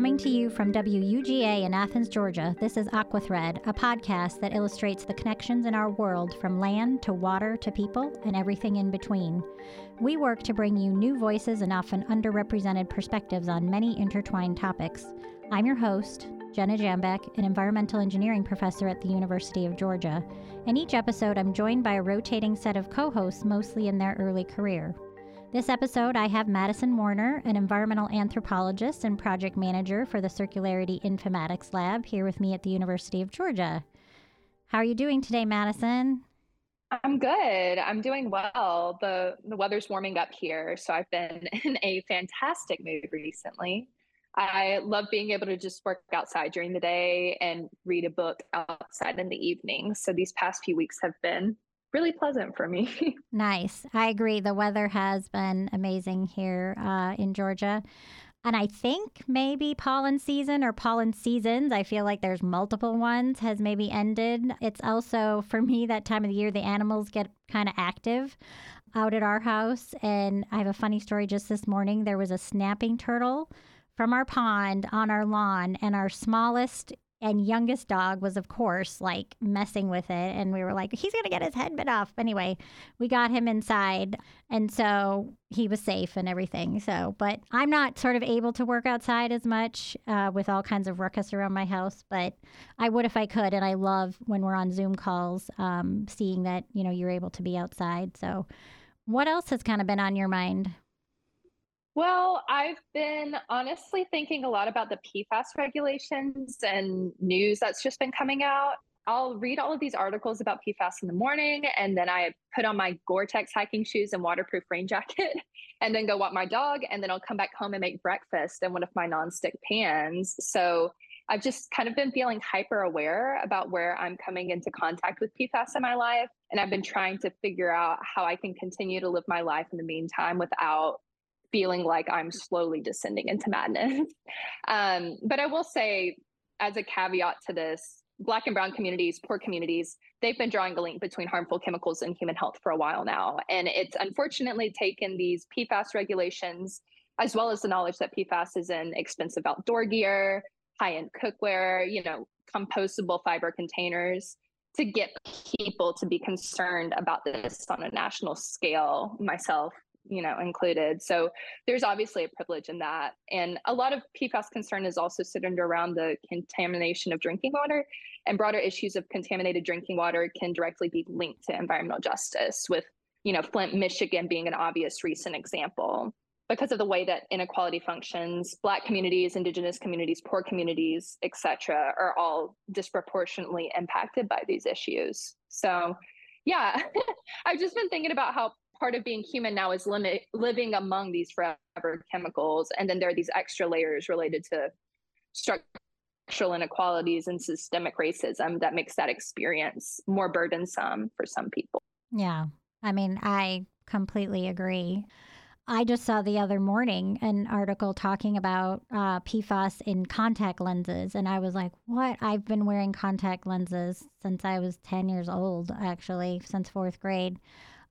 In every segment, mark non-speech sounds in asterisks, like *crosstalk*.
Coming to you from WUGA in Athens, Georgia, this is Aquathread, a podcast that illustrates the connections in our world from land to water to people and everything in between. We work to bring you new voices and often underrepresented perspectives on many intertwined topics. I'm your host, Jenna Jambeck, an environmental engineering professor at the University of Georgia. In each episode, I'm joined by a rotating set of co hosts, mostly in their early career. This episode, I have Madison Warner, an environmental anthropologist and project manager for the Circularity Informatics Lab, here with me at the University of Georgia. How are you doing today, Madison? I'm good. I'm doing well. The the weather's warming up here, so I've been *laughs* in a fantastic mood recently. I love being able to just work outside during the day and read a book outside in the evening. So these past few weeks have been really pleasant for me. *laughs* nice. I agree. The weather has been amazing here uh, in Georgia. And I think maybe pollen season or pollen seasons, I feel like there's multiple ones, has maybe ended. It's also, for me, that time of the year, the animals get kind of active out at our house. And I have a funny story just this morning. There was a snapping turtle from our pond on our lawn, and our smallest and youngest dog was of course like messing with it and we were like he's going to get his head bit off. Anyway we got him inside and so he was safe and everything so but i'm not sort of able to work outside as much uh, with all kinds of ruckus around my house but i would if i could and i love when we're on zoom calls um, seeing that you know you're able to be outside so. What else has kind of been on your mind well, I've been honestly thinking a lot about the PFAS regulations and news that's just been coming out. I'll read all of these articles about PFAS in the morning, and then I put on my Gore Tex hiking shoes and waterproof rain *laughs* jacket, and then go walk my dog, and then I'll come back home and make breakfast in one of my nonstick pans. So I've just kind of been feeling hyper aware about where I'm coming into contact with PFAS in my life. And I've been trying to figure out how I can continue to live my life in the meantime without feeling like I'm slowly descending into madness. *laughs* um, but I will say, as a caveat to this, Black and Brown communities, poor communities, they've been drawing a link between harmful chemicals and human health for a while now. And it's unfortunately taken these PFAS regulations, as well as the knowledge that PFAS is in expensive outdoor gear, high end cookware, you know, compostable fiber containers to get people to be concerned about this on a national scale, myself you know included. So there's obviously a privilege in that. And a lot of pfas concern is also centered around the contamination of drinking water and broader issues of contaminated drinking water can directly be linked to environmental justice with you know flint michigan being an obvious recent example. Because of the way that inequality functions black communities indigenous communities poor communities etc are all disproportionately impacted by these issues. So yeah *laughs* i've just been thinking about how part of being human now is limit, living among these forever chemicals. And then there are these extra layers related to structural inequalities and systemic racism that makes that experience more burdensome for some people. Yeah. I mean, I completely agree. I just saw the other morning an article talking about uh, PFAS in contact lenses. And I was like, what? I've been wearing contact lenses since I was 10 years old, actually, since fourth grade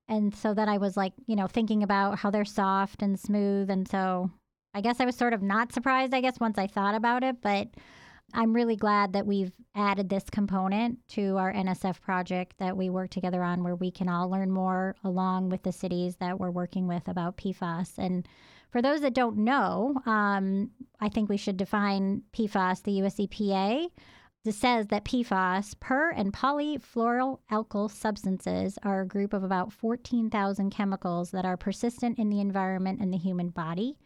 and so then I was like, you know, thinking about how they're soft and smooth. And so I guess I was sort of not surprised, I guess, once I thought about it. But I'm really glad that we've added this component to our NSF project that we work together on, where we can all learn more along with the cities that we're working with about PFAS. And for those that don't know, um, I think we should define PFAS, the US EPA this says that PFAS, per and polyfluoroalkyl substances, are a group of about 14,000 chemicals that are persistent in the environment and the human body,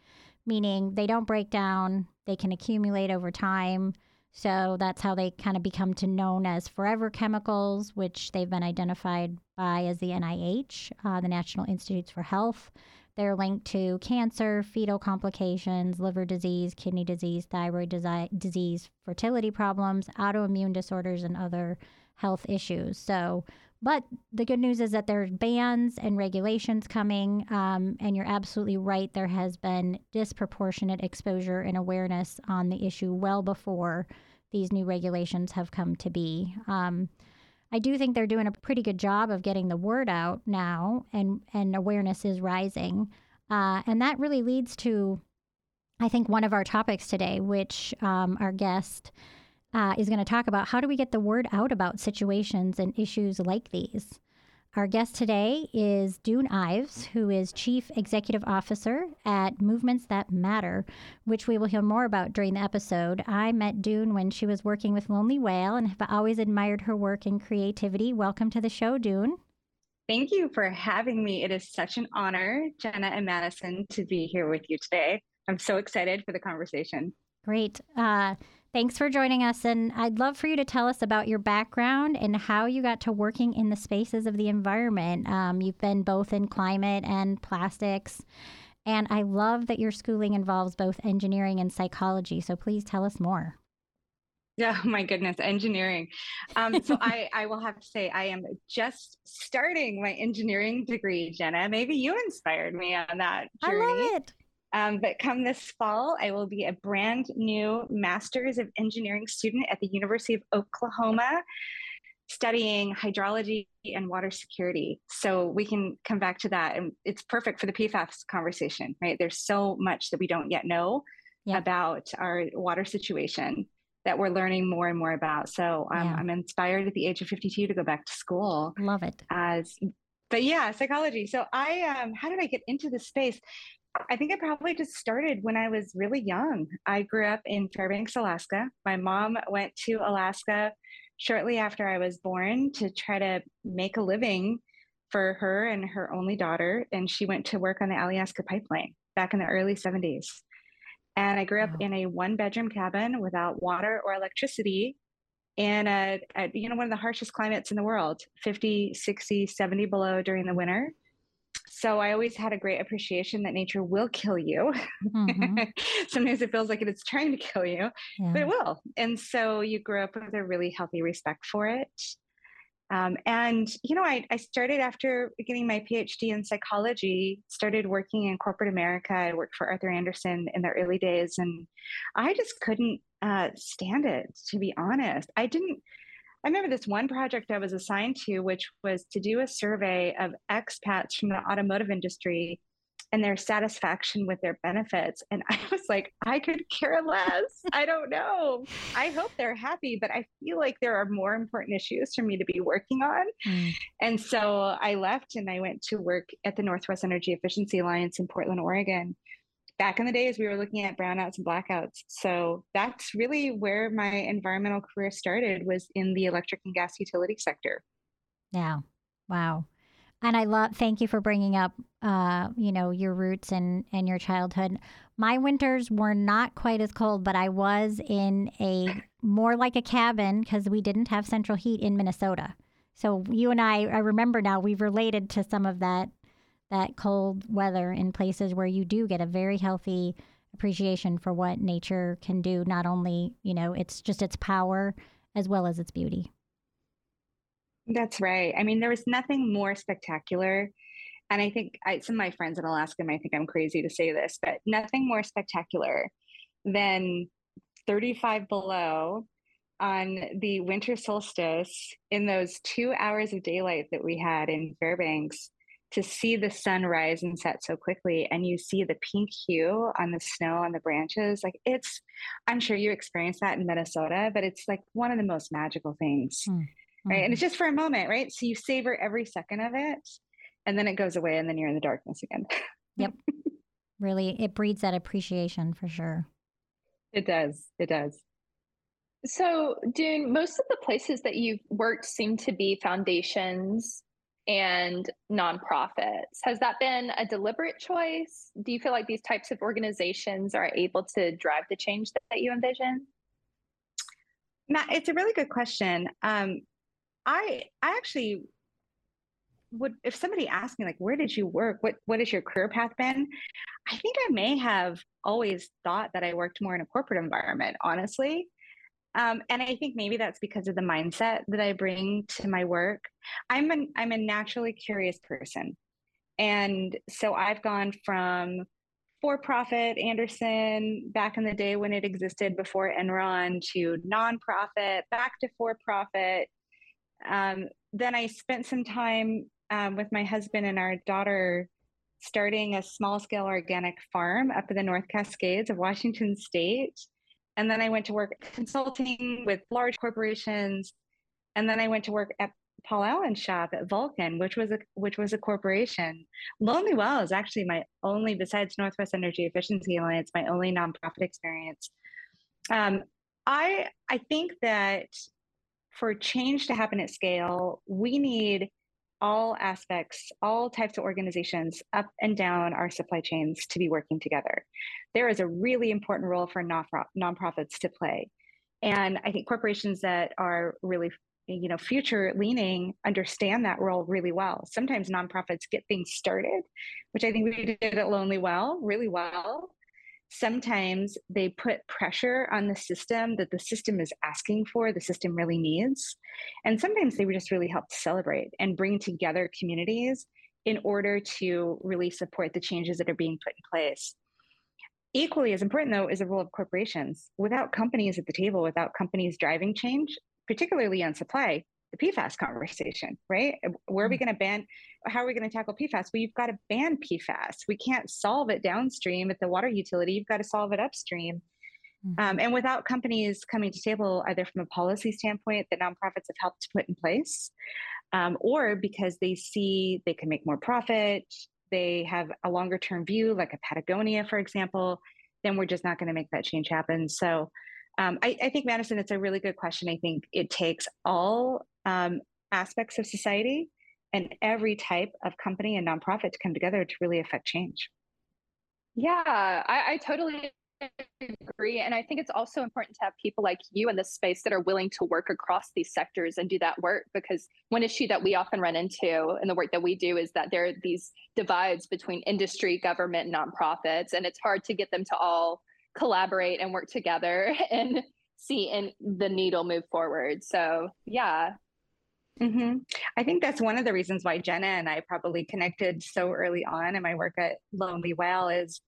meaning they don't break down, they can accumulate over time. So that's how they kind of become to known as forever chemicals, which they've been identified by as the NIH, uh, the National Institutes for Health. They're linked to cancer, fetal complications, liver disease, kidney disease, thyroid desi- disease, fertility problems, autoimmune disorders, and other health issues. So, but the good news is that there's bans and regulations coming. Um, and you're absolutely right. There has been disproportionate exposure and awareness on the issue well before these new regulations have come to be. Um, I do think they're doing a pretty good job of getting the word out now, and and awareness is rising, uh, and that really leads to I think one of our topics today, which um, our guest uh, is going to talk about, how do we get the word out about situations and issues like these? Our guest today is Doone Ives, who is Chief Executive Officer at Movements That Matter, which we will hear more about during the episode. I met Doone when she was working with Lonely Whale and have always admired her work and creativity. Welcome to the show, Doone. Thank you for having me. It is such an honor, Jenna and Madison, to be here with you today. I'm so excited for the conversation. Great. Uh, Thanks for joining us. And I'd love for you to tell us about your background and how you got to working in the spaces of the environment. Um, you've been both in climate and plastics. And I love that your schooling involves both engineering and psychology. So please tell us more. Yeah, *laughs* oh my goodness, engineering. Um, so *laughs* I, I will have to say I am just starting my engineering degree, Jenna. Maybe you inspired me on that journey. I love it. Um, but come this fall, I will be a brand new Master's of Engineering student at the University of Oklahoma studying hydrology and water security. So we can come back to that. And it's perfect for the PFAS conversation, right? There's so much that we don't yet know yeah. about our water situation that we're learning more and more about. So um, yeah. I'm inspired at the age of 52 to go back to school. Love it. As but yeah, psychology. So I um how did I get into this space? I think it probably just started when I was really young. I grew up in Fairbanks, Alaska. My mom went to Alaska shortly after I was born to try to make a living for her and her only daughter. And she went to work on the Alaska pipeline back in the early 70s. And I grew up in a one bedroom cabin without water or electricity and a, a, you know one of the harshest climates in the world 50 60 70 below during the winter so I always had a great appreciation that nature will kill you. Mm-hmm. *laughs* Sometimes it feels like it is trying to kill you, yeah. but it will. And so you grow up with a really healthy respect for it. Um, and you know, I, I started after getting my PhD in psychology, started working in corporate America. I worked for Arthur Andersen in the early days, and I just couldn't uh, stand it. To be honest, I didn't I remember this one project I was assigned to, which was to do a survey of expats from the automotive industry and their satisfaction with their benefits. And I *laughs* was like, I could care less. I don't know. I hope they're happy, but I feel like there are more important issues for me to be working on. Mm. And so I left and I went to work at the Northwest Energy Efficiency Alliance in Portland, Oregon back in the days we were looking at brownouts and blackouts. So that's really where my environmental career started was in the electric and gas utility sector. Yeah. Wow. And i love thank you for bringing up uh, you know your roots and and your childhood. My winters were not quite as cold but i was in a more like a cabin because we didn't have central heat in minnesota. So you and i i remember now we've related to some of that that cold weather in places where you do get a very healthy appreciation for what nature can do not only you know it's just its power as well as its beauty. That's right. I mean there was nothing more spectacular. And i think I, some of my friends in alaska might think i'm crazy to say this but nothing more spectacular than 35 below on the winter solstice in those two hours of daylight that we had in fairbanks to see the sun rise and set so quickly and you see the pink hue on the snow on the branches like it's i'm sure you experienced that in minnesota but it's like one of the most magical things mm-hmm. right? And it's mm-hmm. just for a moment right? So you savor every second of it and then it goes away and then you're in the darkness again. Yep. *laughs* Really it breeds that appreciation for sure. It does. It does. So, Doone, most of the places that you've worked seem to be foundations and nonprofits. Has that been a deliberate choice? Do you feel like these types of organizations are able to drive the change that, that you envision? Matt, it's a really good question. Um, I I actually would if somebody asked me like where did you work what what has your career path been i think i may have always thought that i worked more in a corporate environment honestly um, and I think maybe that's because of the mindset that I bring to my work. I'm a, I'm a naturally curious person. And so I've gone from for profit Andersen back in the day when it existed before Enron to nonprofit, back to for profit. Um, then I spent some time um, with my husband and our daughter starting a small scale organic farm up in the North Cascades of Washington State. And then I went to work consulting with large corporations. And then I went to work at Paul Allen's shop at Vulcan, which was a which was a corporation. Lonely Whale is actually my only, besides Northwest Energy Efficiency Alliance, my only nonprofit experience. Um, I I think that for change to happen at scale, we need all aspects, all types of organizations up and down our supply chains to be working together. There is a really important role for nonprofits to play. And I think corporations that are really you know future leaning understand that role really well sometimes nonprofits get things started which i think we did at lonely whale really well sometimes they put pressure on the system that the system is asking for, the system really needs. And sometimes they just really help celebrate and bring together communities in order to really support the changes that are being put in place. Equally as important, though, is the role of corporations. Without companies at the table, without companies driving change, particularly on supply, the PFAS conversation, right? Where are we mm. going to ban? How are we going to tackle PFAS? Well, you've got to ban PFAS. We can't solve it downstream at the water utility. You've got to solve it upstream. Mm-hmm. Um, and without companies coming to table, either from a policy standpoint that nonprofits have helped to put in place, um, or because they see they can make more profit, they have a longer term view, like a Patagonia, for example, then we're just not going to make that change happen. So um, I, I, think, Madison, it's a really good question. I think it takes all um, aspects of society and every type of company and nonprofit to come together to really affect change. Yeah, I, I totally agree. And I think it's also important to have people like you in this space that are willing to work across these sectors and do that work. Because one issue that we often run into in the work that we do is that there are these divides between industry, government, nonprofits. And it's hard to get them to all collaborate and work together *laughs* and see in the needle move forward. So yeah, Mm-hmm. I think that's one of the reasons why Jenna and I probably connected so early on in my work at Lonely Whale is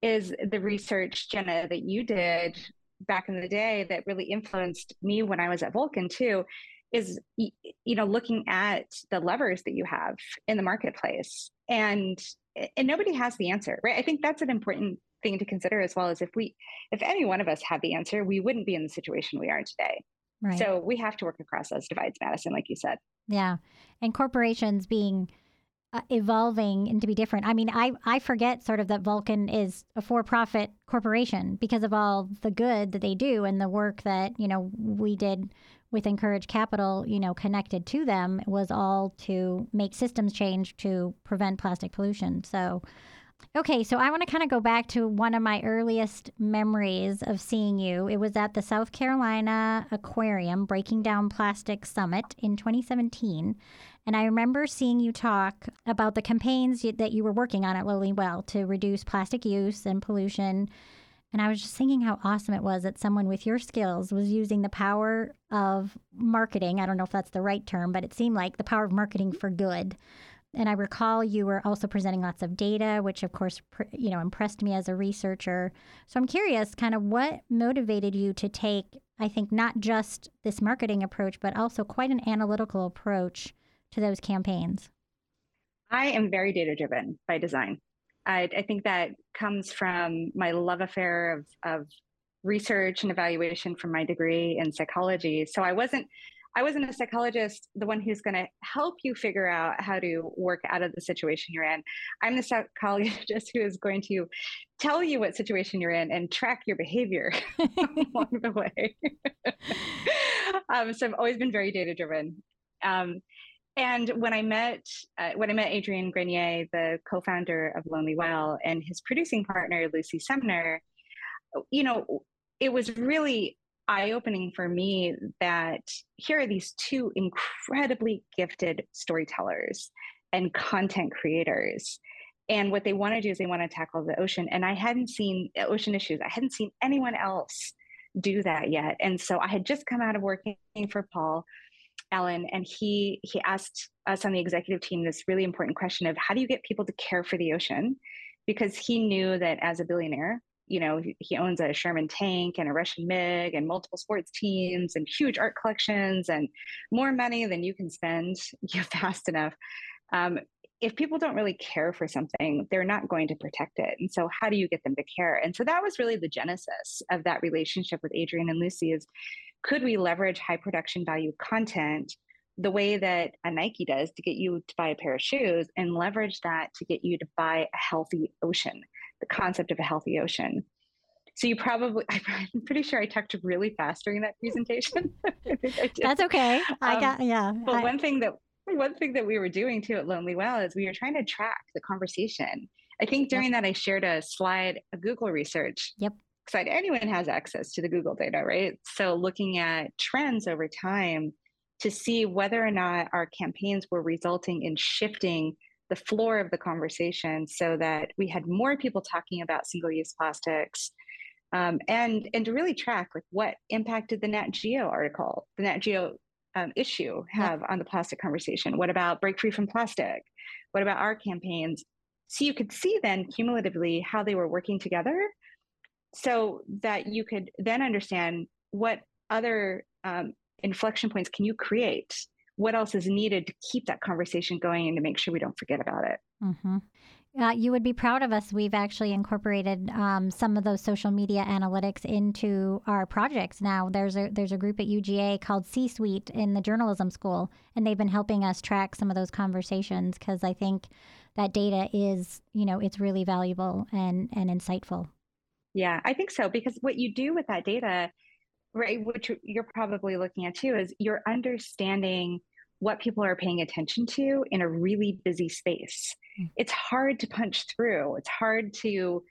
is the research Jenna that you did back in the day that really influenced me when I was at Vulcan too is you know looking at the levers that you have in the marketplace. And and nobody has the answer right? I think that's an important thing to consider as well as if we if any one of us had the answer we wouldn't be in the situation we are today Right. So we have to work across those divides, Madison, like you said. Yeah. And corporations being uh, evolving and to be different. I mean, I, I forget sort of that Vulcan is a for profit corporation because of all the good that they do and the work that, you know, we did with Encourage Capital, you know, connected to them was all to make systems change to prevent plastic pollution. So, Okay, so I want to kind of go back to one of my earliest memories of seeing you. It was at the South Carolina Aquarium Breaking Down Plastic Summit in 2017. And I remember seeing you talk about the campaigns that you were working on at Lonely Whale to reduce plastic use and pollution. And I was just thinking how awesome it was that someone with your skills was using the power of marketing. I don't know if that's the right term, but it seemed like the power of marketing for good and I recall you were also presenting lots of data, which of course, you know, impressed me as a researcher. So I'm curious, kind of what motivated you to take, I think, not just this marketing approach, but also quite an analytical approach to those campaigns. I am very data driven by design. I, I think that comes from my love affair of, of research and evaluation from my degree in psychology. So I wasn't I wasn't a psychologist, the one who's going to help you figure out how to work out of the situation you're in. I'm the psychologist *laughs* who is going to tell you what situation you're in and track your behavior *laughs* along the way. *laughs* um, so I've always been very data driven. Um, and when I met uh, when I met Adrian Grenier, the co-founder of Lonely Whale, and his producing partner Lucy Sumner, you know, it was really eye opening for me that here are these two incredibly gifted storytellers and content creators. And what they want to do is they want to tackle the ocean. And I hadn't seen ocean issues, I hadn't seen anyone else do that yet. And so I had just come out of working for Paul Allen, and he he asked us on the executive team this really important question of how do you get people to care for the ocean? Because he knew that as a billionaire, you know, he owns a Sherman tank and a Russian MiG and multiple sports teams and huge art collections and more money than you can spend *laughs* you fast enough. Um, if people don't really care for something, they're not going to protect it. And so, how do you get them to care? And so, that was really the genesis of that relationship with Adrian and Lucy is could we leverage high production value content the way that a Nike does to get you to buy a pair of shoes and leverage that to get you to buy a healthy ocean, the concept of a healthy ocean. So you probably, *laughs* I'm pretty sure I talked really fast during that presentation. *laughs* That's okay. I um, got, yeah. But I, one thing that one thing that we were doing too at Lonely Whale is we were trying to track the conversation. I think during yep. that I shared a slide, a Google research. Yep. Because anyone has access to the Google data, right? So looking at trends over time to see whether or not our campaigns were resulting in shifting the floor of the conversation so that we had more people talking about single-use plastics um, and and to really track like what impact did the Nat Geo article, the Nat Geo um, issue have on the plastic conversation? What about break free from plastic? What about our campaigns? So you could see then cumulatively how they were working together so that you could then understand what other um, inflection points can you create? What else is needed to keep that conversation going and to make sure we don't forget about it? Mm-hmm. Uh, you would be proud of us. We've actually incorporated um, some of those social media analytics into our projects now. There's a there's a group at UGA called C Suite in the journalism school, and they've been helping us track some of those conversations because I think that data is you know it's really valuable and and insightful. Yeah, I think so because what you do with that data, right, which you're probably looking at too, is you're understanding what people are paying attention to in a really busy space. Mm. It's hard to punch through. It's hard to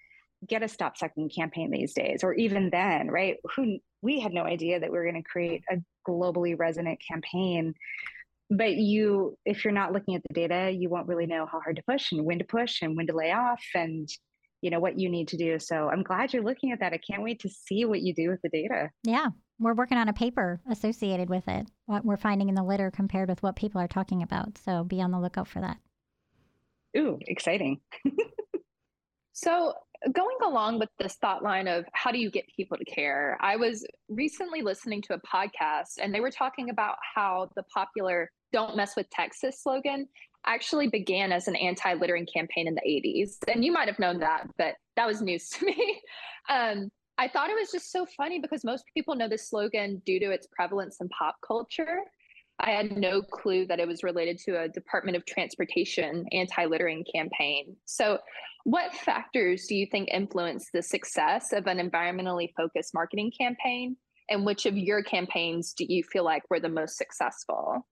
get a stop sucking campaign these days, or even then, right? Who we had no idea that we were going to create a globally resonant campaign. But you, if you're not looking at the data, you won't really know how hard to push and when to push and when to lay off and you know what you need to do. So I'm glad you're looking at that. I can't wait to see what you do with the data. Yeah, we're working on a paper associated with it, what we're finding in the litter compared with what people are talking about. So be on the lookout for that. Ooh, exciting. *laughs* so, going along with this thought line of how do you get people to care, I was recently listening to a podcast and they were talking about how the popular Don't Mess with Texas slogan actually began as an anti littering campaign in the 80s. And you might have known that, but that was news to me. *laughs* Um, I thought it was just so funny because most people know this slogan due to its prevalence in pop culture. I had no clue that it was related to a Department of Transportation anti littering campaign. So, what factors do you think influence the success of an environmentally focused marketing campaign? And which of your campaigns do you feel like were the most successful?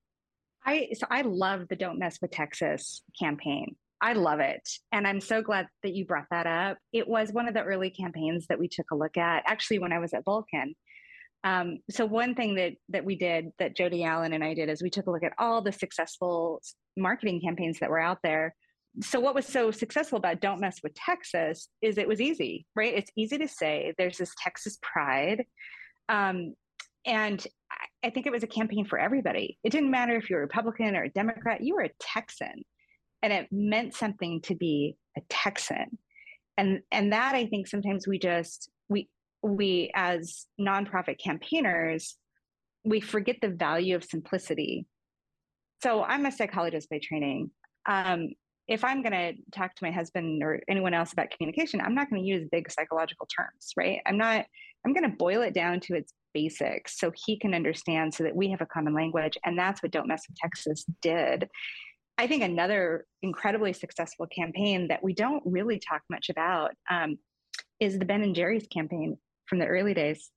I so I love the Don't Mess with Texas campaign. I love it. And I'm so glad that you brought that up. It was one of the early campaigns that we took a look at, actually, when I was at Vulcan. Um, so one thing that that we did, that Jody Allen and I did, is we took a look at all the successful marketing campaigns that were out there. So what was so successful about Don't Mess with Texas is it was easy, right? It's easy to say. There's this Texas pride. Um, and I think it was a campaign for everybody. It didn't matter if you're a Republican or a Democrat, you were a Texan and it meant something to be a Texan. And and that I think sometimes we just we we as nonprofit campaigners we forget the value of simplicity. So I'm a psychologist by training. Um, if I'm going to talk to my husband or anyone else about communication, I'm not going to use big psychological terms, right? I'm not. I'm going to boil it down to its basics so he can understand, so that we have a common language. And that's what Don't Mess with Texas did. I think another incredibly successful campaign that we don't really talk much about um, is the Ben and Jerry's campaign from the early days.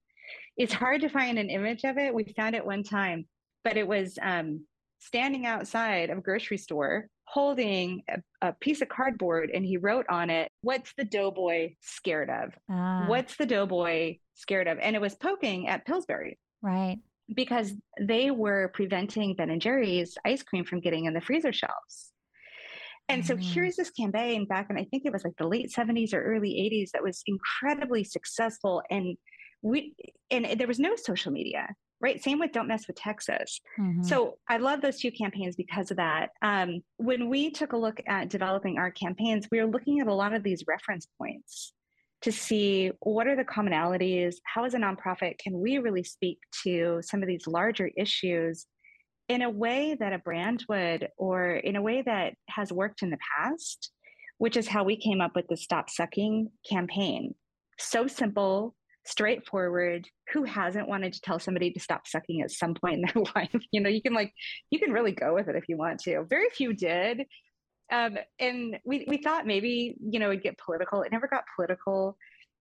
It's hard to find an image of it. We found it one time, but it was um, standing outside of a grocery store holding a, a, piece of cardboard and he wrote on it, What's the doughboy scared of? Ah. What's the doughboy scared of? And it was poking at Pillsbury. Right because they were preventing Ben and Jerry's ice cream from getting in the freezer shelves. And so mm-hmm. here's this campaign back in I think it was like the late 70s or early 80s that was incredibly successful and we and there was no social media right same with don't mess with texas mm-hmm. so i love those two campaigns because of that um, when we took a look at developing our campaigns we were looking at a lot of these reference points to see what are the commonalities how as a nonprofit can we really speak to some of these larger issues in a way that a brand would, or in a way that has worked in the past, which is how we came up with the Stop Sucking campaign. So simple, straightforward. Who hasn't wanted to tell somebody to stop sucking at some point in their *laughs* life? You know, you can like, you can really go with it if you want to. Very few did. Um, and we, we thought maybe, you know, it'd get political. It never got political,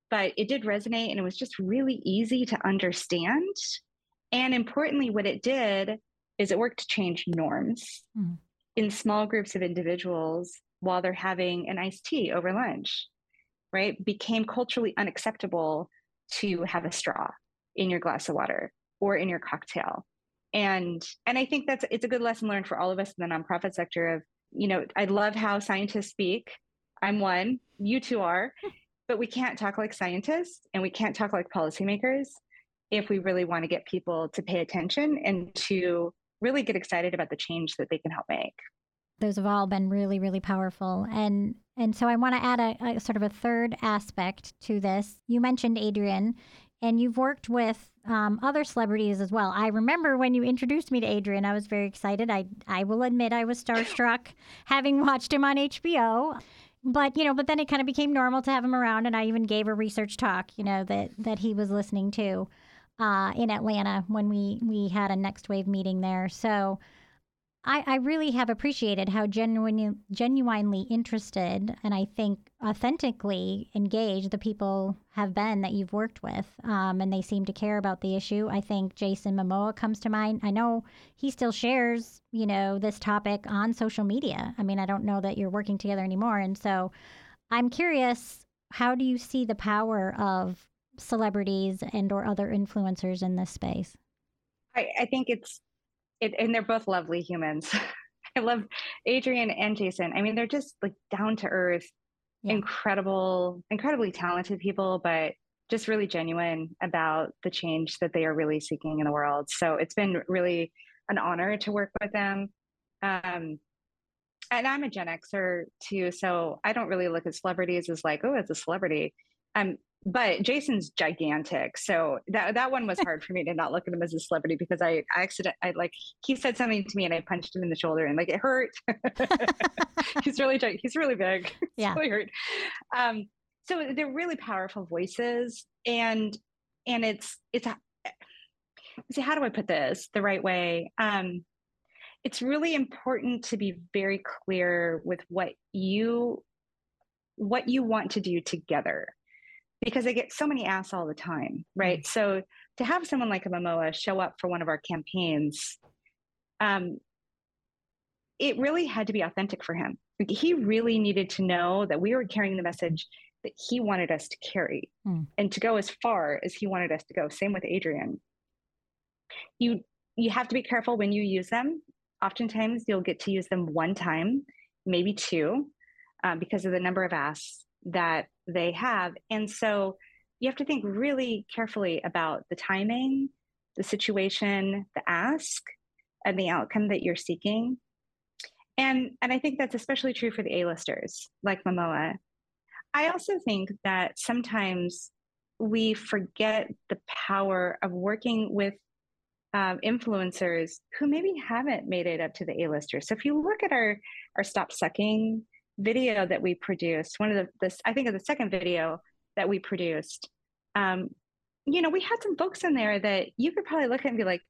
but it did resonate and it was just really easy to understand. And importantly, what it did is it worked to change norms mm. in small groups of individuals while they're having an iced tea over lunch, right? Became culturally unacceptable to have a straw in your glass of water or in your cocktail. And and I think that's it's a good lesson learned for all of us in the nonprofit sector of, you know, I love how scientists speak. I'm one, you two are, *laughs* but we can't talk like scientists and we can't talk like policymakers if we really want to get people to pay attention and to really get excited about the change that they can help make. Those have all been really, really powerful. And and so I want to add a, a sort of a third aspect to this. You mentioned Adrian, and you've worked with um, other celebrities as well. I remember when you introduced me to Adrian, I was very excited. I I will admit I was starstruck *laughs* having watched him on HBO. But you know, but then it kind of became normal to have him around, and I even gave a research talk, you know, that that he was listening to uh, in Atlanta when we we had a next wave meeting there. So I, I really have appreciated how genuinely genuinely interested and I think authentically engaged the people have been that you've worked with, um, and they seem to care about the issue. I think Jason Momoa comes to mind. I know he still shares, you know, this topic on social media. I mean, I don't know that you're working together anymore, and so I'm curious. How do you see the power of celebrities and or other influencers in this space? I, I think it's it, and they're both lovely humans. *laughs* I love Adrian and Jason. I mean, they're just like down to earth, yeah. incredible, incredibly talented people, but just really genuine about the change that they are really seeking in the world. So it's been really an honor to work with them. Um, and I'm a Gen Xer too, so I don't really look at celebrities as like, oh, it's a celebrity. Um, but Jason's gigantic. So that that one was hard for me to not look at him as a celebrity because I, I accident I like he said something to me and I punched him in the shoulder and like it hurt. *laughs* he's really he's really big. *laughs* Yeah. really hurt. Um, so they're really powerful voices and and it's it's see how do I put this the right way? Um, it's really important to be very clear with what you what you want to do together because they get so many asks all the time, right? Mm-hmm. So to have someone like a Momoa show up for one of our campaigns, um, it really had to be authentic for him. Like he really needed to know that we were carrying the message that he wanted us to carry mm. and to go as far as he wanted us to go. Same with Adrian. You you have to be careful when you use them. Oftentimes, you'll get to use them one time, maybe two, um, because of the number of asks that they have. And so you have to think really carefully about the timing, the situation, the ask, and the outcome that you're seeking. And, and I think that's especially true for the A-listers like Momoa. I also think that sometimes we forget the power of working with um, influencers who maybe haven't made it up to the A-listers. So if you look at our our Stop Sucking video that we produced, one of the this I think of the second video that we produced, um, you know, we had some folks in there that you could probably look at and be like,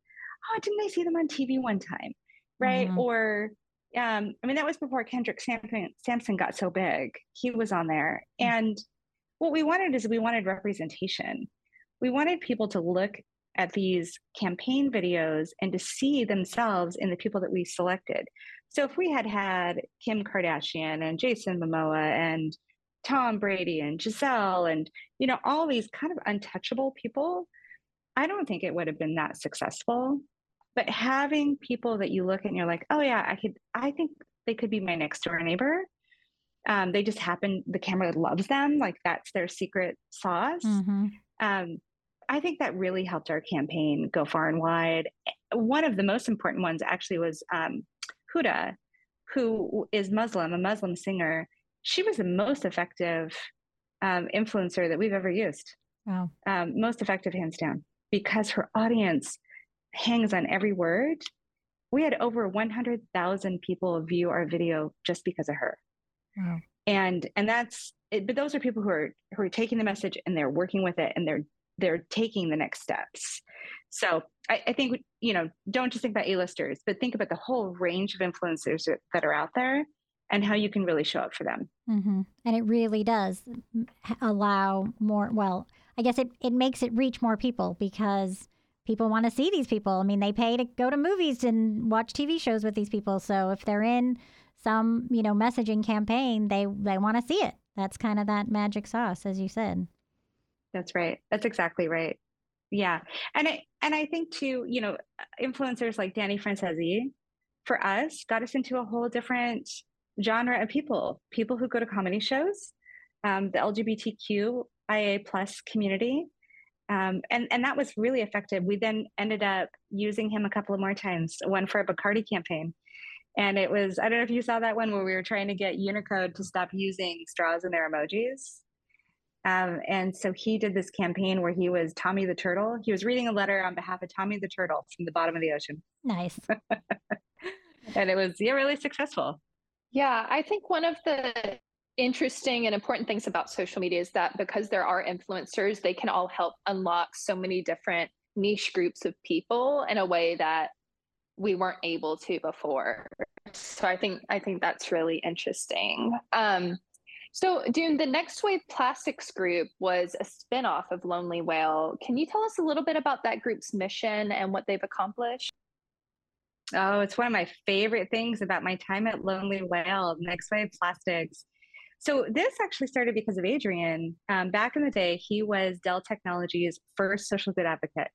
oh, didn't I see them on TV one time? Right. Mm-hmm. Or um, I mean, that was before Kendrick Sampson, Sampson got so big. He was on there. Mm-hmm. And what we wanted is we wanted representation. We wanted people to look at these campaign videos and to see themselves in the people that we selected. So if we had had Kim Kardashian and Jason Momoa and Tom Brady and Gisele and you know all these kind of untouchable people, I don't think it would have been that successful. But having people that you look at and you're like, oh yeah, I could, I think they could be my next door neighbor. Um, they just happen, the camera loves them, like that's their secret sauce. Mm-hmm. Um, I think that really helped our campaign go far and wide. One of the most important ones actually was um, Huda, who is Muslim, a Muslim singer. She was the most effective um, influencer that we've ever used. Wow. Um, most effective, hands down, because her audience hangs on every word we had over 100,000 people view our video just because of her. Wow. And and that's it, but those are people who are who are taking the message and they're working with it and they're they're taking the next steps. So I, I think you know don't just think about A-listers, but think about the whole range of influencers that are out there and how you can really show up for them. Mm-hmm. And it really does allow more. Well, I guess it it makes it reach more people because people want to see these people. I mean, they pay to go to movies and watch TV shows with these people. So if they're in some, you know, messaging campaign, they they want to see it. That's kind of that magic sauce, as you said. That's right. That's exactly right. Yeah, and and I think too, you know, influencers like Danny Franzese, for us, got us into a whole different genre of people. People who go to comedy shows, um, the LGBTQIA plus community, um, and and that was really effective. We then ended up using him a couple of more times. One for a Bacardi campaign, and it was I don't know if you saw that one where we were trying to get Unicode to stop using straws in their emojis. Um, and so he did this campaign where he was Tommy the Turtle. He was reading a letter on behalf of Tommy the Turtle from the bottom of the ocean. Nice. *laughs* and it was yeah really successful. Yeah, I think one of the interesting and important things about social media is that because there are influencers, they can all help unlock so many different niche groups of people in a way that we weren't able to before. So I think I think that's really interesting. Um, so Doone, the Next Wave Plastics Group was a spinoff of Lonely Whale. Can you tell us a little bit about that group's mission and what they've accomplished? Oh, it's one of my favorite things about my time at Lonely Whale, Next Wave Plastics. So this actually started because of Adrian. Um, back in the day, he was Dell Technologies' first social good advocate,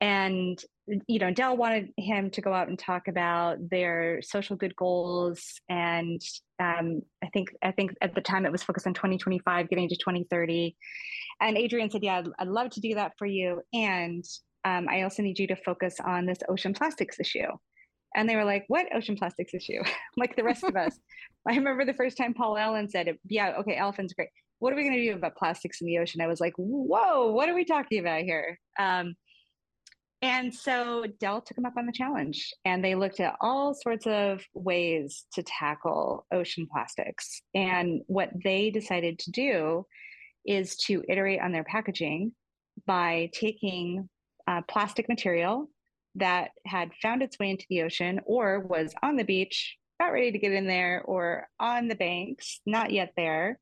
and you know Dell wanted him to go out and talk about their social good goals. And um, I think I think at the time it was focused on 2025, getting to 2030. And Adrian said, "Yeah, I'd, I'd love to do that for you, and um, I also need you to focus on this ocean plastics issue." And they were like, what ocean plastics issue? *laughs* like the rest of us. *laughs* I remember the first time Paul Allen said, yeah, okay, elephants great. What are we going to do about plastics in the ocean? I was like, whoa, what are we talking about here? Um, and so Dell took them up on the challenge and they looked at all sorts of ways to tackle ocean plastics. And what they decided to do is to iterate on their packaging by taking uh, plastic material that had found its way into the ocean or was on the beach, about ready to get in there, or on the banks, not yet there,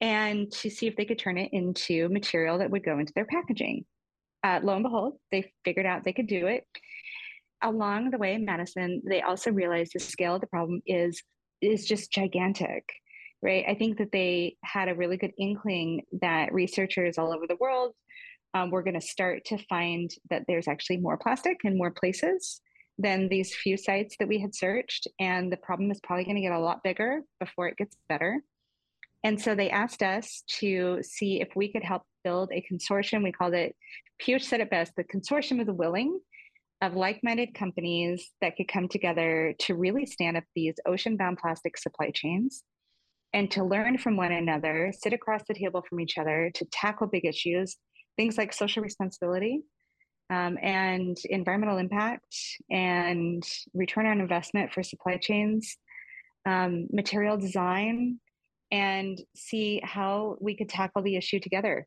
and to see if they could turn it into material that would go into their packaging. Uh, lo and behold, they figured out they could do it. Along the way in Madison, they also realized the scale of the problem is is just gigantic right? I think that they had a really good inkling that researchers all over the world um, we're going to start to find that there's actually more plastic in more places than these few sites that we had searched. And the problem is probably going to get a lot bigger before it gets better. And so they asked us to see if we could help build a consortium. We called it, Piyush said it best, the consortium of the willing of like-minded companies that could come together to really stand up these ocean-bound plastic supply chains and to learn from one another, sit across the table from each other to tackle big issues things like social responsibility um, and environmental impact and return on investment for supply chains, um, material design, and see how we could tackle the issue together.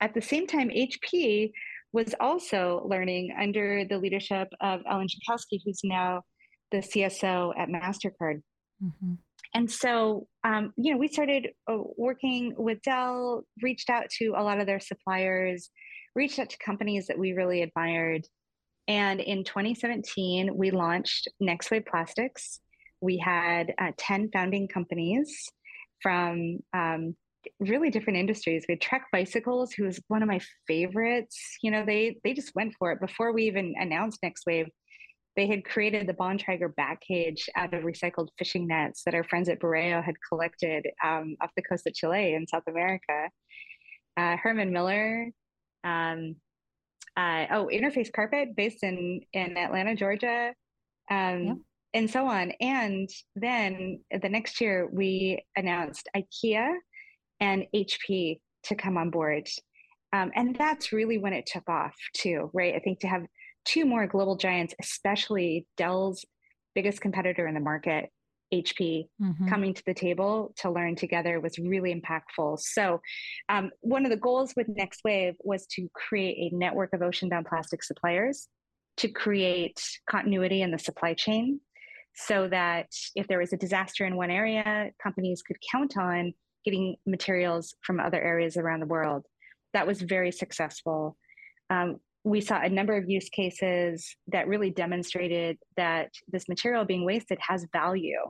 At the same time, HP was also learning under the leadership of Ellen Jackowski, who's now the CSO at MasterCard. Mm-hmm. And so, um, you know, we started uh, working with Dell, reached out to a lot of their suppliers, reached out to companies that we really admired. And in 2017, we launched Next Wave Plastics. We had uh, 10 founding companies from um, really different industries. We had Trek Bicycles, who was one of my favorites. You know, they they just went for it before we even announced Next Wave they had created the Bontrager back cage out of recycled fishing nets that our friends at Bureo had collected um, off the coast of Chile in South America. Uh, Herman Miller, um, uh, oh, Interface Carpet based in, in Atlanta, Georgia, um, yep. And so on. And then the next year, we announced IKEA and HP to come on board. Um, and that's really when it took off, too, right? I think to have two more global giants, especially Dell's biggest competitor in the market, HP mm-hmm. coming to the table to learn together was really impactful. So, um, one of the goals with Next Wave was to create a network of ocean bound plastic suppliers to create continuity in the supply chain so that if there was a disaster in one area, companies could count on getting materials from other areas around the world. That was very successful. Um, we saw a number of use cases that really demonstrated that this material being wasted has value.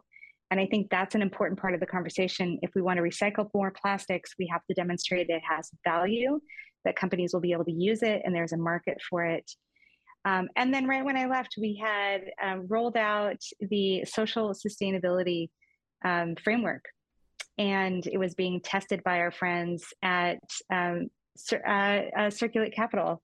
And I think that's an important part of the conversation. If we want to recycle more plastics, we have to demonstrate it has value, that companies will be able to use it, and there's a market for it. Um, and then right when I left, we had um, rolled out the social sustainability um, framework, and it was being tested by our friends at um, uh, uh, Circulate Capital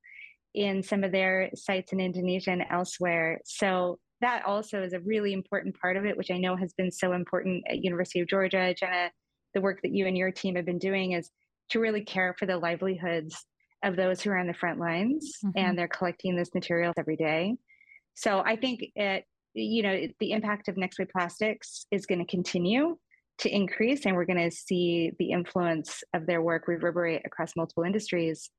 in some of their sites in Indonesia and elsewhere. So that also is a really important part of it, which I know has been so important at University of Georgia. Jenna, the work that you and your team have been doing is to really care for the livelihoods of those who are on the front lines mm-hmm. and they're collecting this material every day. So I think it, you know, the impact of Next Wave Plastics is going to continue to increase, and we're going to see the influence of their work reverberate across multiple industries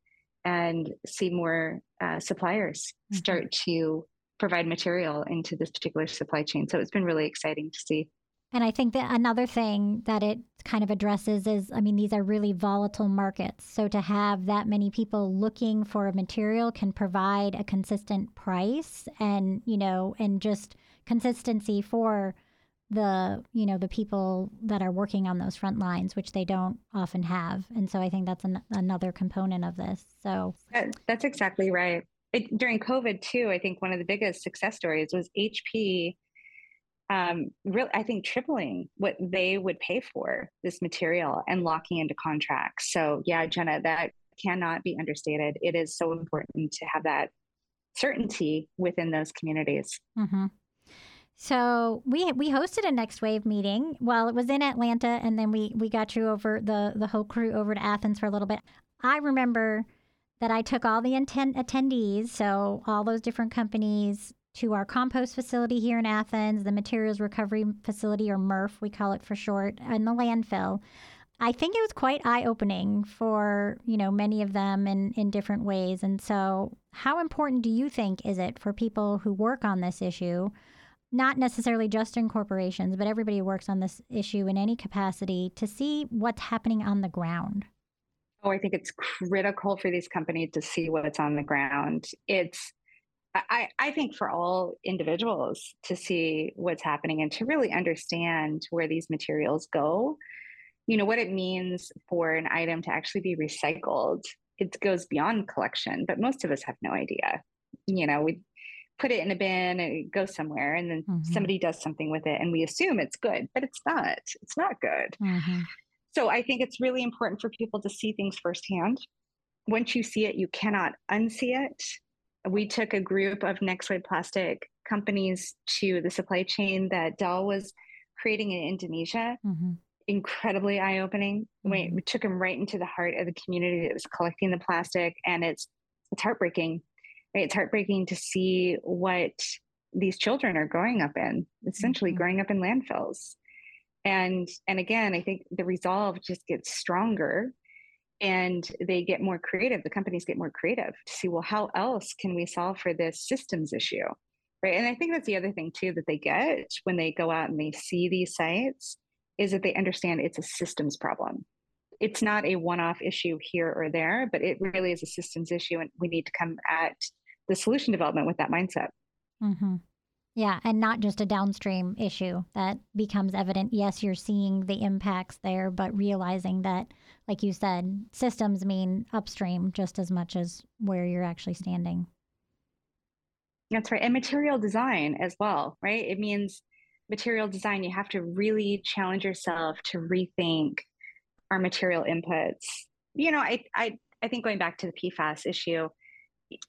and see more uh, suppliers mm-hmm. start to provide material into this particular supply chain. So it's been really exciting to see. And I think that another thing that it kind of addresses is I mean, these are really volatile markets. So to have that many people looking for a material can provide a consistent price and, you know, and just consistency for the you know the people that are working on those front lines which they don't often have. And so i think that's an, another component of this. So that's exactly right. It, during covid too i think one of the biggest success stories was hp um, really, I think tripling what they would pay for this material and locking into contracts. So, yeah, Jenna, that cannot be understated. It is so important to have that certainty within those communities. Mm-hmm. So we we hosted a next wave meeting. Well, it was in Atlanta, and then we we got you over the the whole crew over to Athens for a little bit. I remember that I took all the intent attendees, so all those different companies, to our compost facility here in Athens, the materials recovery facility, or MRF, we call it for short, and the landfill. I think it was quite eye opening for, you know, many of them in, in different ways. And so how important do you think is it for people who work on this issue, not necessarily just in corporations, but everybody who works on this issue in any capacity to see what's happening on the ground? Oh, I think it's critical for these companies to see what's on the ground. It's I, I think for all individuals to see what's happening and to really understand where these materials go, you know, what it means for an item to actually be recycled, it goes beyond collection, but most of us have no idea. You know, we put it in a bin and it goes somewhere and then mm-hmm. somebody does something with it and we assume it's good, but it's not. It's not good. Mm-hmm. So I think it's really important for people to see things firsthand. Once you see it, you cannot unsee it we took a group of next wave plastic companies to the supply chain that Dell was creating in Indonesia. Mm-hmm. Incredibly eye opening. Mm-hmm. We, we took them right into the heart of the community that was collecting the plastic, and it's it's heartbreaking. Right? It's heartbreaking to see what these children are growing up in, essentially mm-hmm. growing up in landfills. And and again, I think the resolve just gets stronger and they get more creative the companies get more creative to see well how else can we solve for this systems issue right? And i think that's the other thing too that they get when they go out and they see these sites is that they understand it's a systems problem. It's not a one-off issue here or there but it really is a systems issue and we need to come at the solution development with that mindset. Mm-hmm. Yeah and not just a downstream issue that becomes evident yes you're seeing the impacts there but realizing that like you said, systems mean upstream just as much as where you're actually standing. That's right. And material design as well, right? It means material design, you have to really challenge yourself to rethink our material inputs. You know, I, I, I think going back to the PFAS issue,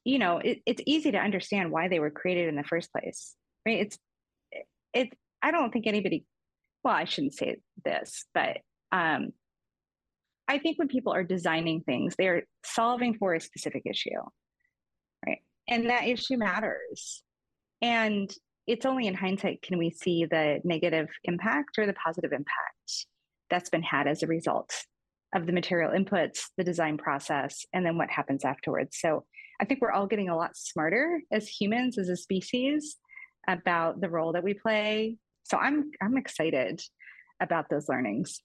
you know, it, it's easy to understand why they were created in the first place, right? It's, it, I don't think anybody, well, I shouldn't say this, but um, I think when people are designing things, they're solving for a specific issue, right? and that issue matters. And it's only in hindsight can we see the negative impact or the positive impact that's been had as a result of the material inputs, the design process, and then what happens afterwards. So I think we're all getting a lot smarter as humans, as a species, about the role that we play. So I'm I'm excited about those learnings.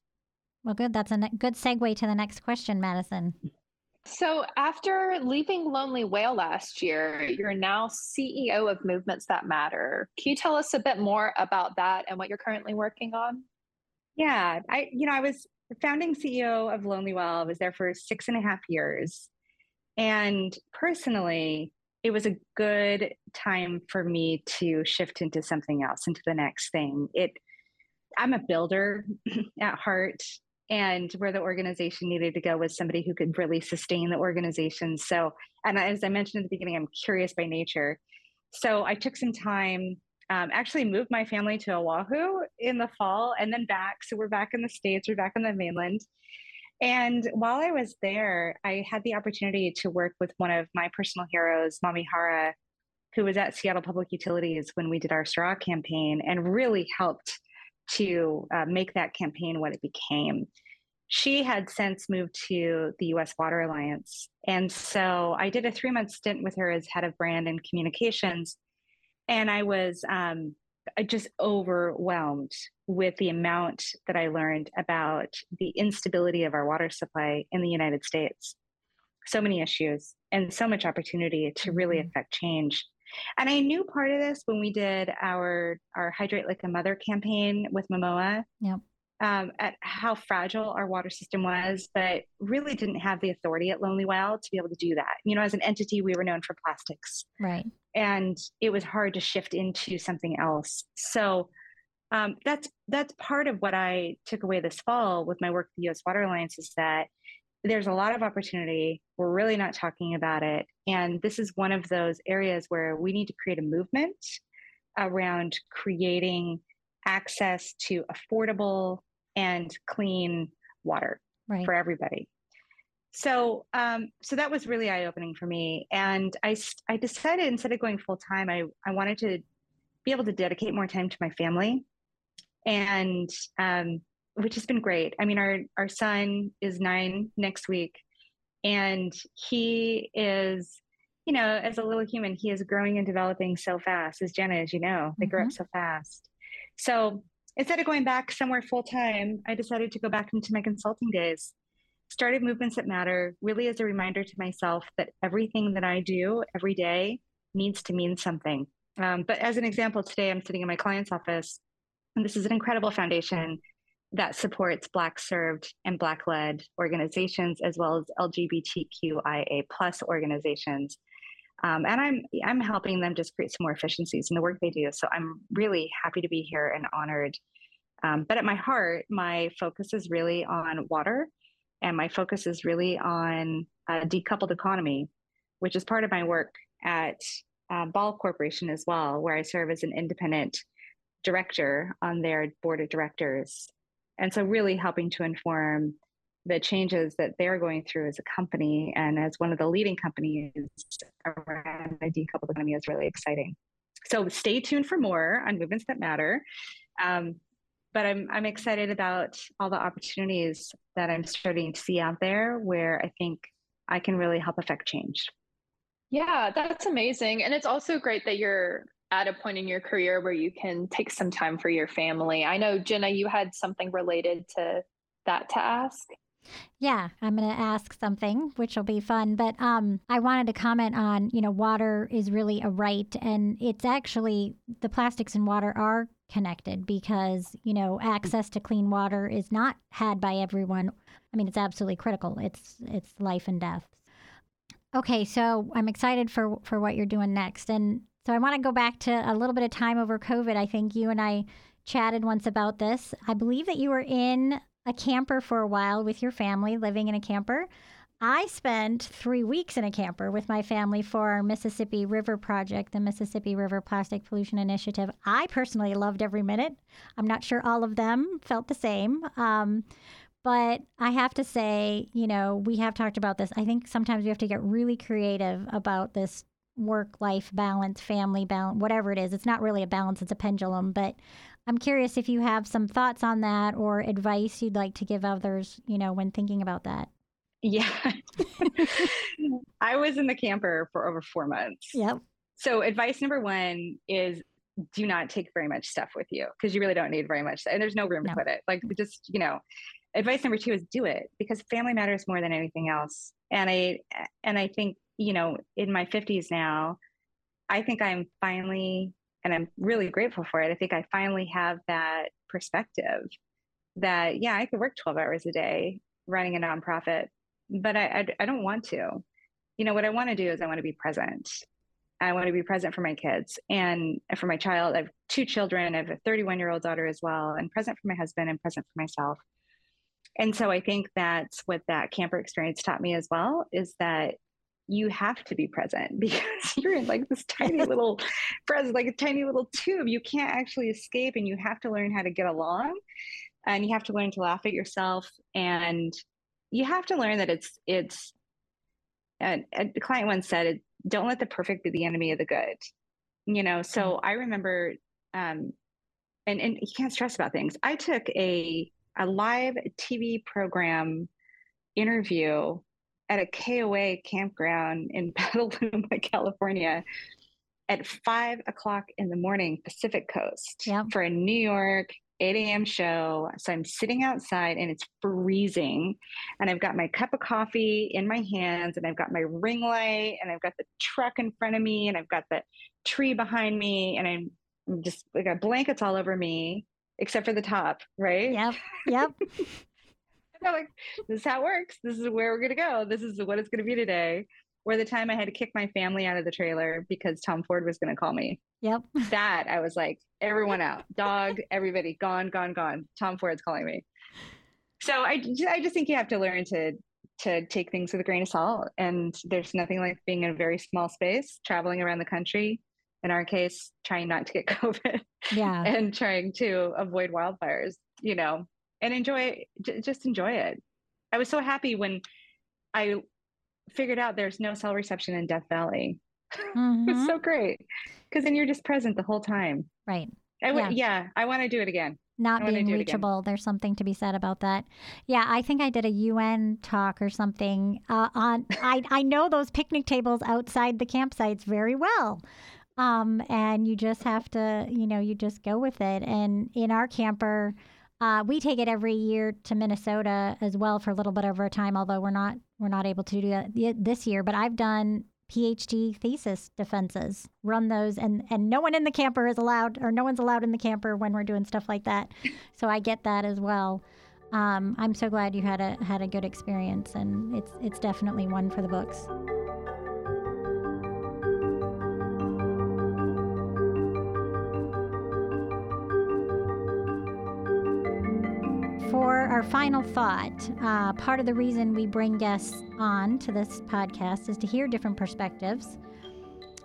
Well, good. That's a good segue to the next question, Madison. So, after leaving Lonely Whale last year, you're now CEO of Movements That Matter. Can you tell us a bit more about that and what you're currently working on? Yeah, I, you know, I was founding CEO of Lonely Whale. I was there for six and a half years. And personally, it was a good time for me to shift into something else, into the next thing. It, I'm a builder *clears throat* at heart and where the organization needed to go was somebody who could really sustain the organization. So, and as I mentioned at the beginning, I'm curious by nature. So I took some time, um, actually moved my family to Oahu in the fall and then back. So we're back in the States, we're back on the mainland. And while I was there, I had the opportunity to work with one of my personal heroes, Mami Hara, who was at Seattle Public Utilities when we did our straw campaign and really helped to uh, make that campaign what it became. She had since moved to the US Water Alliance. And so I did a three month stint with her as head of brand and communications. And I was um, just overwhelmed with the amount that I learned about the instability of our water supply in the United States. So many issues and so much opportunity to really mm-hmm. affect change. And I knew part of this when we did our our Hydrate Like a Mother campaign with Momoa. Yep. Um, at how fragile our water system was, but really didn't have the authority at Lonely Whale to be able to do that. You know, as an entity, we were known for plastics. Right. And it was hard to shift into something else. So um, that's that's part of what I took away this fall with my work with the U.S. Water Alliance is that there's a lot of opportunity. We're really not talking about it. And this is one of those areas where we need to create a movement around creating access to affordable and clean water right. for everybody. So, um, so that was really eye opening for me. And I, I decided instead of going full time, I, I wanted to be able to dedicate more time to my family. And um, which has been great. I mean, our our son is nine next week, and he is, you know, as a little human, he is growing and developing so fast. As Jenna, as you know, they mm-hmm. grow up mm-hmm. so fast. So instead of going back somewhere full time, I decided to go back into my consulting days. Started movements that matter really as a reminder to myself that everything that I do every day needs to mean something. Um, but as an example, today I'm sitting in my client's office, and this is an incredible foundation that supports Black served and Black led organizations as well as LGBTQIA plus organizations. Um, and I'm I'm helping them just create some more efficiencies in the work they do. So I'm really happy to be here and honored. Um, but at my heart, my focus is really on water, and my focus is really on a decoupled economy, which is part of my work at uh, Ball Corporation as well, where I serve as an independent director on their board of directors and so really helping to inform the changes that they're going through as a company and as one of the leading companies around the decoupled economy is really exciting. So stay tuned for more on movements that matter. Um, but I'm I'm excited about all the opportunities that I'm starting to see out there where I think I can really help affect change. Yeah, that's amazing. And it's also great that you're at a point in your career where you can take some time for your family. I know, Jenna, you had something related to that to ask. Yeah, I'm going to ask something, which will be fun. But um, I wanted to comment on, you know, water is really a right, and it's actually the plastics and water are connected because you know access to clean water is not had by everyone. I mean, it's absolutely critical. It's it's life and death. Okay, so I'm excited for for what you're doing next, and so I want to go back to a little bit of time over COVID. I think you and I chatted once about this. I believe that you were in a camper for a while with your family, living in a camper. I spent three weeks in a camper with my family for our Mississippi River project, the Mississippi River Plastic Pollution Initiative. I personally loved every minute. I'm not sure all of them felt the same. Um, but I have to say, you know, we have talked about this. I think sometimes we have to get really creative about this work life balance, family balance, whatever it is. It's not really a balance, it's a pendulum. But I'm curious if you have some thoughts on that or advice you'd like to give others, you know, when thinking about that. Yeah. *laughs* I was in the camper for over four months. Yep. So, advice number one is do not take very much stuff with you because you really don't need very much. And there's no room no. to put it. Like, just, you know, advice number two is do it because family matters more than anything else. And I, and I think, you know, in my 50s now, I think I'm finally, and I'm really grateful for it. I think I finally have that perspective that, yeah, I could work 12 hours a day running a nonprofit, but I, I, I don't want to. You know, what I want to do is I want to be present. I want to be present for my kids and for my child. I have two children. I have a 31 year old daughter as well, and present for my husband and present for myself. And so I think that's what that camper experience taught me as well is that you have to be present *laughs* because *laughs* you're in like this tiny little present, like a tiny little tube. You can't actually escape and you have to learn how to get along and you have to learn to laugh at yourself and you have to learn that it's it's and, the client once said don't let the perfect be the enemy of the good you know so mm-hmm. i remember um and and you can't stress about things i took a a live tv program interview at a koa campground in *laughs* petaluma california at five o'clock in the morning pacific coast yep. for a new york 8 a.m. show. So I'm sitting outside and it's freezing. And I've got my cup of coffee in my hands and I've got my ring light and I've got the truck in front of me and I've got the tree behind me and I'm just I got blankets all over me, except for the top, right? Yep. Yep. *laughs* I'm like, this is how it works. This is where we're gonna go. This is what it's gonna be today or the time I had to kick my family out of the trailer because Tom Ford was going to call me. Yep. *laughs* That I was like, everyone out, dog, *laughs* everybody gone, gone, gone. Tom Ford's calling me. So I, I just think you have to learn to to take things with a grain of salt. And there's nothing like being in a very small space, traveling around the country. In our case, trying not to get *laughs* COVID. Yeah. and trying to avoid wildfires, you know, and enjoy, just enjoy it. I was so happy when I figured out there's no cell reception in Death Valley. *laughs* Mm-hmm. it's so great because then you're just present the whole time. Right. I w- yeah. yeah, I want to do it again. Not being reachable. There's something to be said about that. Yeah, I think I did a UN talk or something uh, on. I I know those picnic tables outside the campsites very well. Um, and you just have to, you know, you just go with it. And in our camper, uh, we take it every year to Minnesota as well for a little bit over a time, although we're not we're not able to do that this year. But I've done PhD thesis defenses, run those, and and no one in the camper is allowed, or no one's allowed in the camper when we're doing stuff like that. So I get that as well. Um, I'm so glad you had a had a good experience, and it's it's definitely one for the books. For our final thought, uh, part of the reason we bring guests on to this podcast is to hear different perspectives.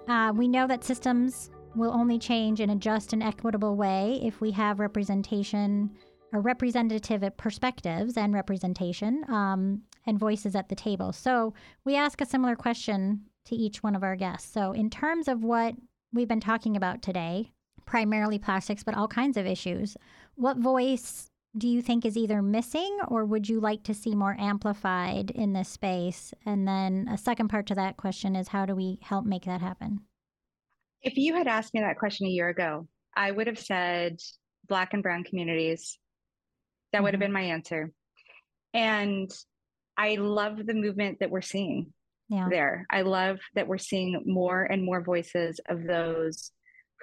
Uh, we know that systems will only change and adjust in equitable way if we have representation or representative perspectives and representation um, and voices at the table. So we ask a similar question to each one of our guests. So, in terms of what we've been talking about today, primarily plastics, but all kinds of issues, what voice do you think is either missing or would you like to see more amplified in this space? And then a second part to that question is how do we help make that happen? If you had asked me that question a year ago, I would have said Black and Brown communities. That mm-hmm. would have mm-hmm. been my answer. And I love the movement that we're seeing yeah. there. I love that we're seeing more and more voices of those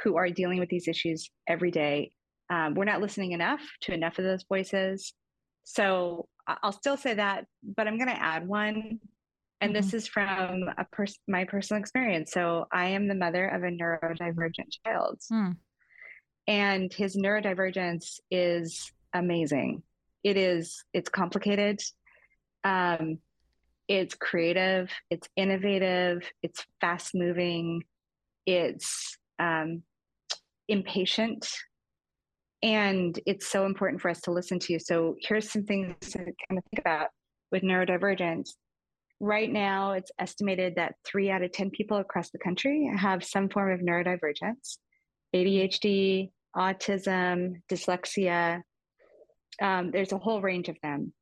who are dealing with these issues every day um, we're not listening enough to enough of those voices. So I'll still say that, but I'm going to add one. And mm-hmm. this is from a pers- my personal experience. So I am the mother of a neurodivergent child. Mm. And his neurodivergence is amazing. It is, it's complicated. Um, it's creative, it's innovative, it's fast moving, it's um, impatient and it's so important for us to listen to. You. So here's some things to kind of think about with neurodivergence. right now it's estimated that three out of 10 people across the country have some form of neurodivergence, ADHD, autism, dyslexia. Um, there's a whole range of them.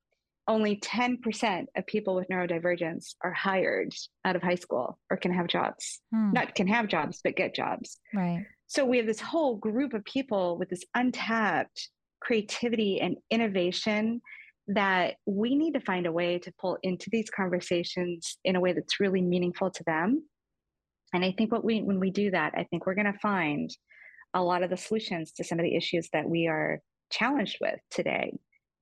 Only 10% of people with neurodivergence are hired out of high school or can have jobs. Hmm. Not can have jobs, but get jobs. Right. So we have this whole group of people with this untapped creativity and innovation that we need to find a way to pull into these conversations in a way that's really meaningful to them. And I think what we when we do that, I think we're going to find a lot of the solutions to some of the issues that we are challenged with today.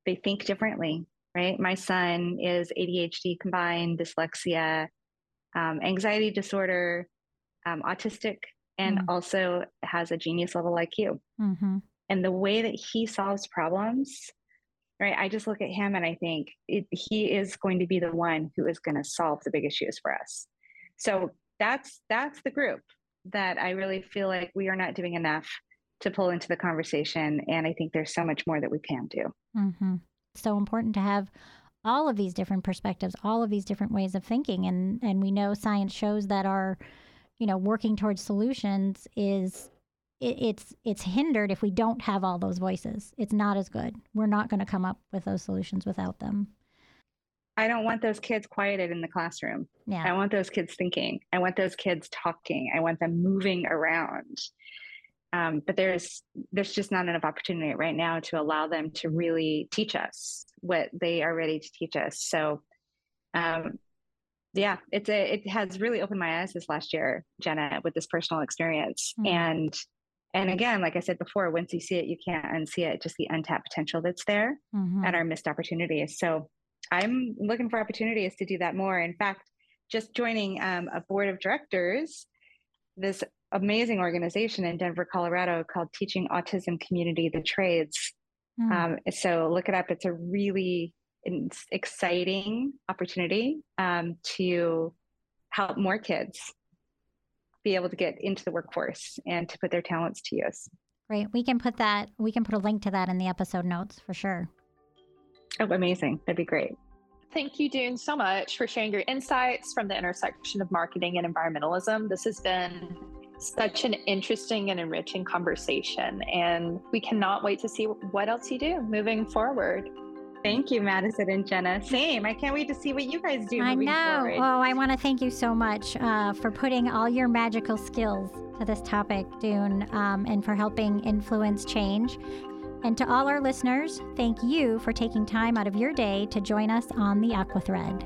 They think differently, right? My son is ADHD combined, dyslexia, um, anxiety disorder, um, autistic, and mm-hmm. also has a genius level IQ. Mm-hmm. And the way that he solves problems right? I just look at him and I think it, he is going to be the one who is going to solve the big issues for us. So that's that's the group that I really feel like we are not doing enough to pull into the conversation, and I think there's so much more that we can do. Mm-hmm. So important to have all of these different perspectives, all of these different ways of thinking, and and we know science shows that our, you know, working towards solutions is it, it's it's hindered if we don't have all those voices. It's not as good. We're not going to come up with those solutions without them. I don't want those kids quieted in the classroom. Yeah. I want those kids thinking. I want those kids talking. I want them moving around. Um, but there's there's just not enough opportunity right now to allow them to really teach us what they are ready to teach us. So, um, yeah, it's a it has really opened my eyes this last year, Jenna, with this personal experience. Mm-hmm. And and again, like I said before, once you see it, you can't unsee it, just the untapped potential that's there mm-hmm. and our missed opportunities. So I'm looking for opportunities to do that more. In fact, just joining um, a board of directors, this amazing organization in Denver, Colorado called Teaching Autism Community the Trades. Mm. Um, so look it up. It's a really exciting opportunity um, to help more kids be able to get into the workforce and to put their talents to use. Great. We can put that, we can put a link to that in the episode notes for sure. Oh, amazing. That'd be great. Thank you, Doone, so much for sharing your insights from the intersection of marketing and environmentalism. This has been such an interesting and enriching conversation, and we cannot wait to see what else you do moving forward. Thank you, Madison and Jenna. Same. I can't wait to see what you guys do. I know. Forward. Oh, I want to thank you so much uh, for putting all your magical skills to this topic, Doone, um, and for helping influence change. And to all our listeners, thank you for taking time out of your day to join us on the Aqua Thread.